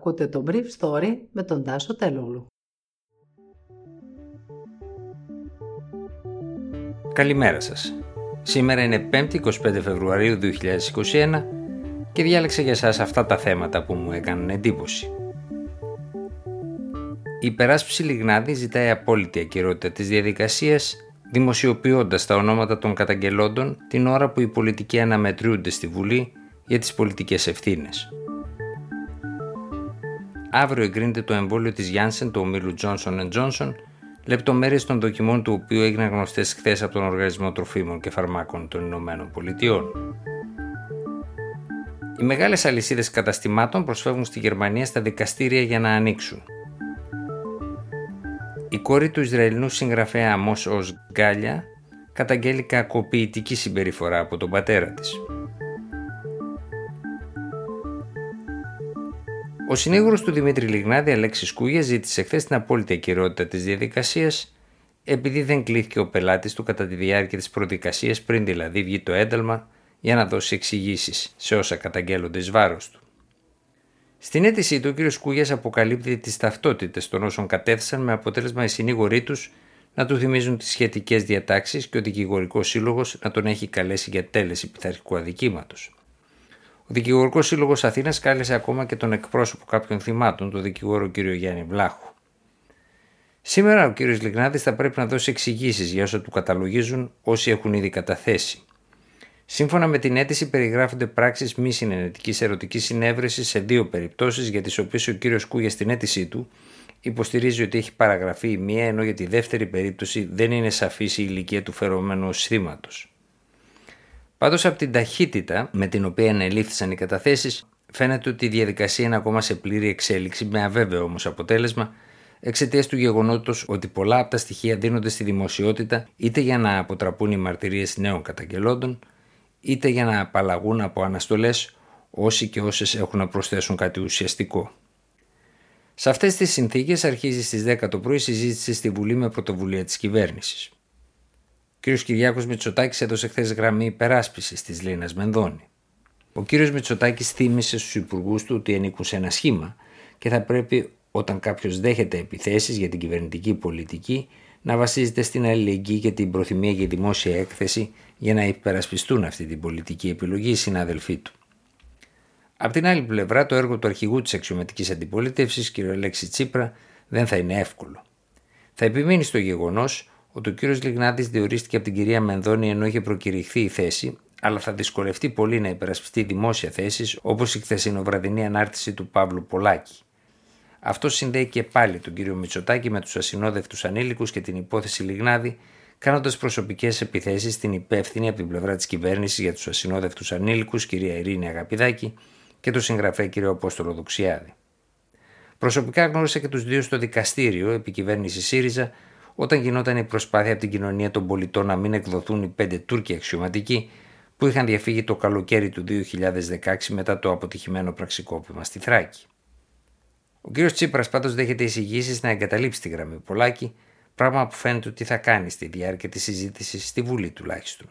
Ακούτε το Brief Story με τον Τάσο Τελούλου. Καλημέρα σας. Σήμερα είναι 5η 25 Φεβρουαρίου 2021 και διάλεξα για σας αυτά τα θέματα που μου έκαναν εντύπωση. Η υπεράσπιση Λιγνάδη ζητάει απόλυτη ακυρότητα της διαδικασίας δημοσιοποιώντας τα ονόματα των καταγγελόντων την ώρα που οι πολιτικοί αναμετριούνται στη Βουλή για τις πολιτικές ευθύνες. Αύριο εγκρίνεται το εμβόλιο της Janssen του ομίλου Johnson Johnson, λεπτομέρειες των δοκιμών του οποίου έγιναν γνωστές χθες από τον Οργανισμό Τροφίμων και Φαρμάκων των Ηνωμένων Πολιτειών. Οι μεγάλες αλυσίδες καταστημάτων προσφεύγουν στη Γερμανία στα δικαστήρια για να ανοίξουν. Η κόρη του Ισραηλινού συγγραφέα Αμός ως Γκάλια καταγγέλει κακοποιητική συμπεριφορά από τον πατέρα της. Ο συνήγορος του Δημήτρη Λιγνάδη, Αλέξης Κούγια, ζήτησε χθες την απόλυτη ακυρότητα της διαδικασίας, επειδή δεν κλείθηκε ο πελάτης του κατά τη διάρκεια της προδικασίας, πριν δηλαδή βγει το ένταλμα, για να δώσει εξηγήσεις σε όσα καταγγέλλονται εις βάρος του. Στην αίτησή του, ο κ. Κούγιας αποκαλύπτει τις ταυτότητες των όσων κατέθεσαν με αποτέλεσμα οι συνήγοροι τους να του θυμίζουν τις σχετικές διατάξεις και ο δικηγορικός σύλλογος να τον έχει καλέσει για τέλεση πειθαρχικού αδικήματος. Ο Δικηγορικός Σύλλογος Αθήνας κάλεσε ακόμα και τον εκπρόσωπο κάποιων θυμάτων, τον δικηγόρο κ. Γιάννη Βλάχου. Σήμερα ο κ. Λιγνάδη θα πρέπει να δώσει εξηγήσεις για όσα του καταλογίζουν όσοι έχουν ήδη καταθέσει. Σύμφωνα με την αίτηση, περιγράφονται πράξεις μη συνενετικής ερωτικής συνέβρεσης σε δύο περιπτώσεις για τις οποίες ο κ. Κούγιας στην αίτησή του υποστηρίζει ότι έχει παραγραφεί η μία, ενώ για τη δεύτερη περίπτωση δεν είναι σαφής η ηλικία του φερομένου ως θύματος. Πάντως από την ταχύτητα με την οποία ενελήφθησαν οι καταθέσεις, φαίνεται ότι η διαδικασία είναι ακόμα σε πλήρη εξέλιξη, με αβέβαιο όμως αποτέλεσμα, εξαιτίας του γεγονότος ότι πολλά από τα στοιχεία δίνονται στη δημοσιότητα είτε για να αποτραπούν οι μαρτυρίες νέων καταγγελόντων, είτε για να απαλλαγούν από αναστολές όσοι και όσες έχουν να προσθέσουν κάτι ουσιαστικό. Σε αυτές τις συνθήκες αρχίζει στις 10 το πρωί συζήτηση στη Βουλή με πρωτοβουλία της κυβέρνησης. Ο κ. Κυριάκος Μητσοτάκης έδωσε χθες γραμμή υπεράσπισης της Λίνας Μενδώνη. Ο κ. Μητσοτάκης θύμισε στους υπουργούς του ότι ανήκουν σε ένα σχήμα και θα πρέπει όταν κάποιος δέχεται επιθέσεις για την κυβερνητική πολιτική να βασίζεται στην αλληλεγγύη και την προθυμία για δημόσια έκθεση για να υπερασπιστούν αυτή την πολιτική επιλογή οι συνάδελφοί του. Απ' την άλλη πλευρά, το έργο του αρχηγού της αξιωματικής αντιπολίτευσης, κ. Αλέξη Τσίπρα, δεν θα είναι εύκολο. Θα επιμείνει στο γεγονός ότι ο κύριος Λιγνάδη διορίστηκε από την κυρία Μενδώνη ενώ είχε προκηρυχθεί η θέση, αλλά θα δυσκολευτεί πολύ να υπερασπιστεί δημόσια θέση όπως η χθεσινοβραδινή ανάρτηση του Παύλου Πολάκη. Αυτό συνδέει και πάλι τον κύριο Μητσοτάκη με τους ασυνόδευτους ανήλικους και την υπόθεση Λιγνάδη, κάνοντας προσωπικές επιθέσεις στην υπεύθυνη από την πλευρά της κυβέρνησης για τους ασυνόδευτους ανήλικους, κυρία Ειρήνη Αγαπηδάκη, και τον συγγραφέα κύριο Απόστολο Δοξιάδη. Προσωπικά γνώρισα και τους δύο στο δικαστήριο επί κυβέρνησης ΣΥΡΙΖΑ όταν γινόταν η προσπάθεια από την κοινωνία των πολιτών να μην εκδοθούν οι πέντε Τούρκοι αξιωματικοί που είχαν διαφύγει το καλοκαίρι του 2016 μετά το αποτυχημένο πραξικόπημα στη Θράκη. Ο κ. Τσίπρας πάντως δέχεται εισηγήσεις να εγκαταλείψει τη γραμμή Πολάκη, πράγμα που φαίνεται ότι θα κάνει στη διάρκεια της συζήτησης στη Βουλή τουλάχιστον.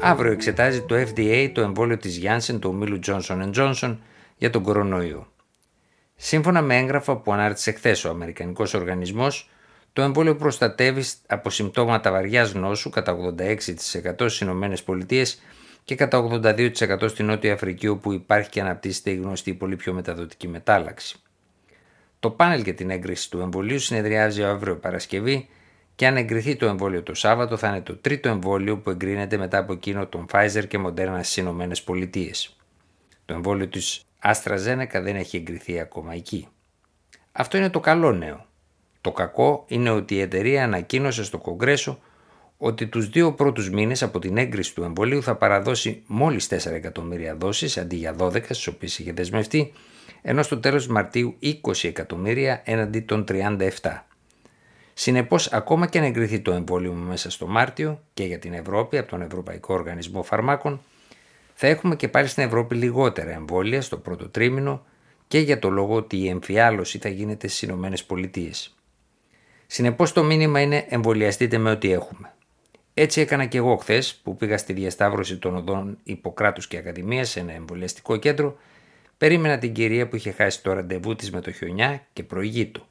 Αύριο εξετάζει το FDA το εμβόλιο της Janssen του ομίλου Johnson Johnson για τον κορονοϊό. Σύμφωνα με έγγραφα που ανάρτησε χθες ο Αμερικανικός Οργανισμός, το εμβόλιο προστατεύει από συμπτώματα βαριάς νόσου κατά 86% στις ΗΠΑ και κατά 82% στην Νότια Αφρική, όπου υπάρχει και αναπτύσσεται η γνωστή πολύ πιο μεταδοτική μετάλλαξη. Το πάνελ για την έγκριση του εμβολίου συνεδριάζει αύριο Παρασκευή και αν εγκριθεί το εμβόλιο το Σάββατο θα είναι το τρίτο εμβόλιο που εγκρίνεται μετά από εκείνο των Pfizer και Moderna στις ΗΠΑ. Το εμβόλιο της AstraZeneca δεν έχει εγκριθεί ακόμα εκεί. Αυτό είναι το καλό νέο. Το κακό είναι ότι η εταιρεία ανακοίνωσε στο Κογκρέσο ότι τους δύο πρώτους μήνες από την έγκριση του εμβολίου θα παραδώσει μόλις 4 εκατομμύρια δόσεις αντί για 12 στις οποίες είχε δεσμευτεί, ενώ στο τέλος Μαρτίου 20 εκατομμύρια έναντι των 37. Συνεπώς, ακόμα και αν εγκριθεί το εμβόλιο μέσα στο Μάρτιο και για την Ευρώπη από τον Ευρωπαϊκό Οργανισμό Φαρμάκων, θα έχουμε και πάλι στην Ευρώπη λιγότερα εμβόλια στο πρώτο τρίμηνο και για το λόγο ότι η εμφιάλωση θα γίνεται στις Ηνωμένες Πολιτείες. Συνεπώς το μήνυμα είναι εμβολιαστείτε με ό,τι έχουμε. Έτσι έκανα και εγώ χθες που πήγα στη διασταύρωση των οδών Ιπποκράτους και Ακαδημίας σε ένα εμβολιαστικό κέντρο. Περίμενα την κυρία που είχε χάσει το ραντεβού της με το χιονιά και προηγεί του.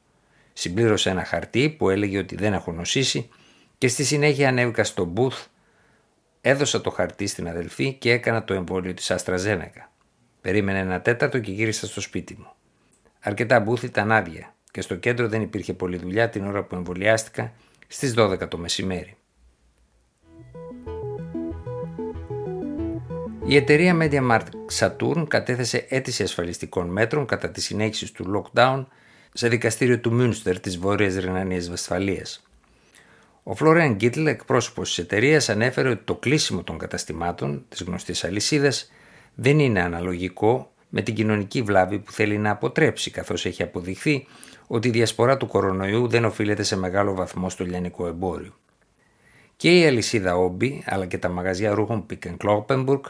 Συμπλήρωσα ένα χαρτί που έλεγε ότι δεν έχω νοσήσει και στη συνέχεια ανέβηκα στο booth, έδωσα το χαρτί στην αδελφή και έκανα το εμβόλιο της Αστραζένεκα. Περίμενε ένα τέταρτο και γύρισα στο σπίτι μου. Αρκετά booth ήταν άδεια και στο κέντρο δεν υπήρχε πολλή δουλειά την ώρα που εμβολιάστηκα στις 12 το μεσημέρι. Η εταιρεία MediaMarkt Saturn κατέθεσε αίτηση ασφαλιστικών μέτρων κατά τη συνέχιση του lockdown σε δικαστήριο του Μούνστερ της Βόρειας Ρινανίας Βεσφαλίας. Ο Φλόρεν Γκίτλ, εκπρόσωπος της εταιρείας, ανέφερε ότι το κλείσιμο των καταστημάτων τη γνωστή αλυσίδα δεν είναι αναλογικό με την κοινωνική βλάβη που θέλει να αποτρέψει, καθώς έχει αποδειχθεί ότι η διασπορά του κορονοϊού δεν οφείλεται σε μεγάλο βαθμό στο λιανικό εμπόριο. Και η αλυσίδα Όμπι, αλλά και τα μαγαζιά ρούχων Pick Kloppenburg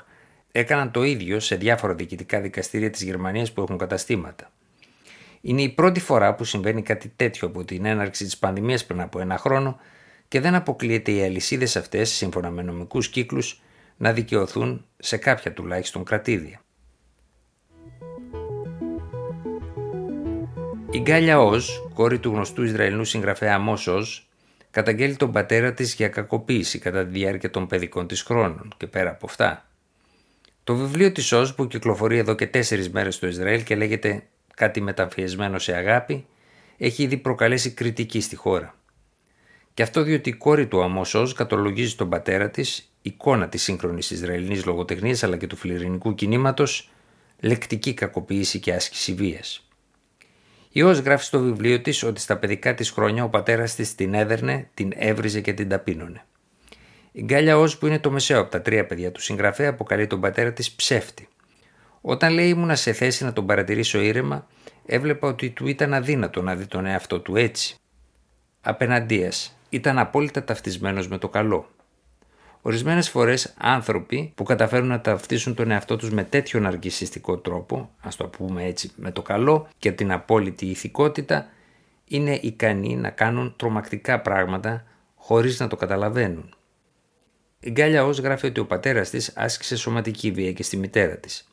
έκαναν το ίδιο σε διάφορα διοικητικά δικαστήρια της Γερμανίας που έχουν καταστήματα. Είναι η πρώτη φορά που συμβαίνει κάτι τέτοιο από την έναρξη της πανδημίας πριν από ένα χρόνο και δεν αποκλείεται οι αλυσίδες αυτές, σύμφωνα με νομικούς κύκλους, να δικαιωθούν σε κάποια τουλάχιστον κρατήδια. Η Γκάλια Οζ, κόρη του γνωστού Ισραηλινού συγγραφέα Μόσος, καταγγέλει τον πατέρα της για κακοποίηση κατά τη διάρκεια των παιδικών της χρόνων και πέρα από αυτά. Το βιβλίο της Οζ που κυκλοφορεί εδώ και τέσσερις μέρες στο Ισραήλ και λέγεται κάτι μεταμφιεσμένο σε αγάπη, έχει ήδη προκαλέσει κριτική στη χώρα. Και αυτό διότι η κόρη του Αμόσος κατολογίζει τον πατέρα της, εικόνα της σύγχρονης Ισραηλινής λογοτεχνίας αλλά και του φιλιρινικού κινήματος, λεκτική κακοποίηση και άσκηση βίας. Η Ως γράφει στο βιβλίο της ότι στα παιδικά της χρόνια ο πατέρας της την έδερνε, την έβριζε και την ταπείνωνε. Η Γκάλια Ως που είναι το μεσαίο από τα τρία παιδιά του συγγραφέα αποκαλεί τον πατέρα της ψεύτη. Όταν λέει ήμουνα σε θέση να τον παρατηρήσω ήρεμα, έβλεπα ότι του ήταν αδύνατο να δει τον εαυτό του έτσι. Απέναντία, ήταν απόλυτα ταυτισμένος με το καλό. Ορισμένες φορές άνθρωποι που καταφέρουν να ταυτίσουν τον εαυτό τους με τέτοιο ναρκιστικό τρόπο, ας το πούμε έτσι, με το καλό και την απόλυτη ηθικότητα, είναι ικανοί να κάνουν τρομακτικά πράγματα χωρίς να το καταλαβαίνουν. Η Γκάλια Ω γράφει ότι ο πατέρας της άσκησε σωματική βία και στη μητέρα της.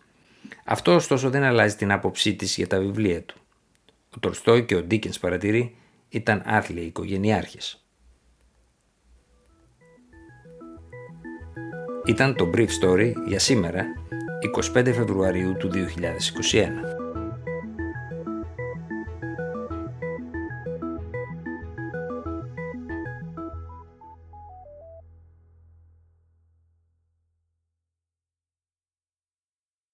Αυτό ωστόσο δεν αλλάζει την άποψή της για τα βιβλία του. Ο Τολστόι και ο Ντίκεν παρατηρεί ήταν άθλιοι οικογενειάρχες. Ήταν το Brief Story για σήμερα, 25 Φεβρουαρίου του 2021.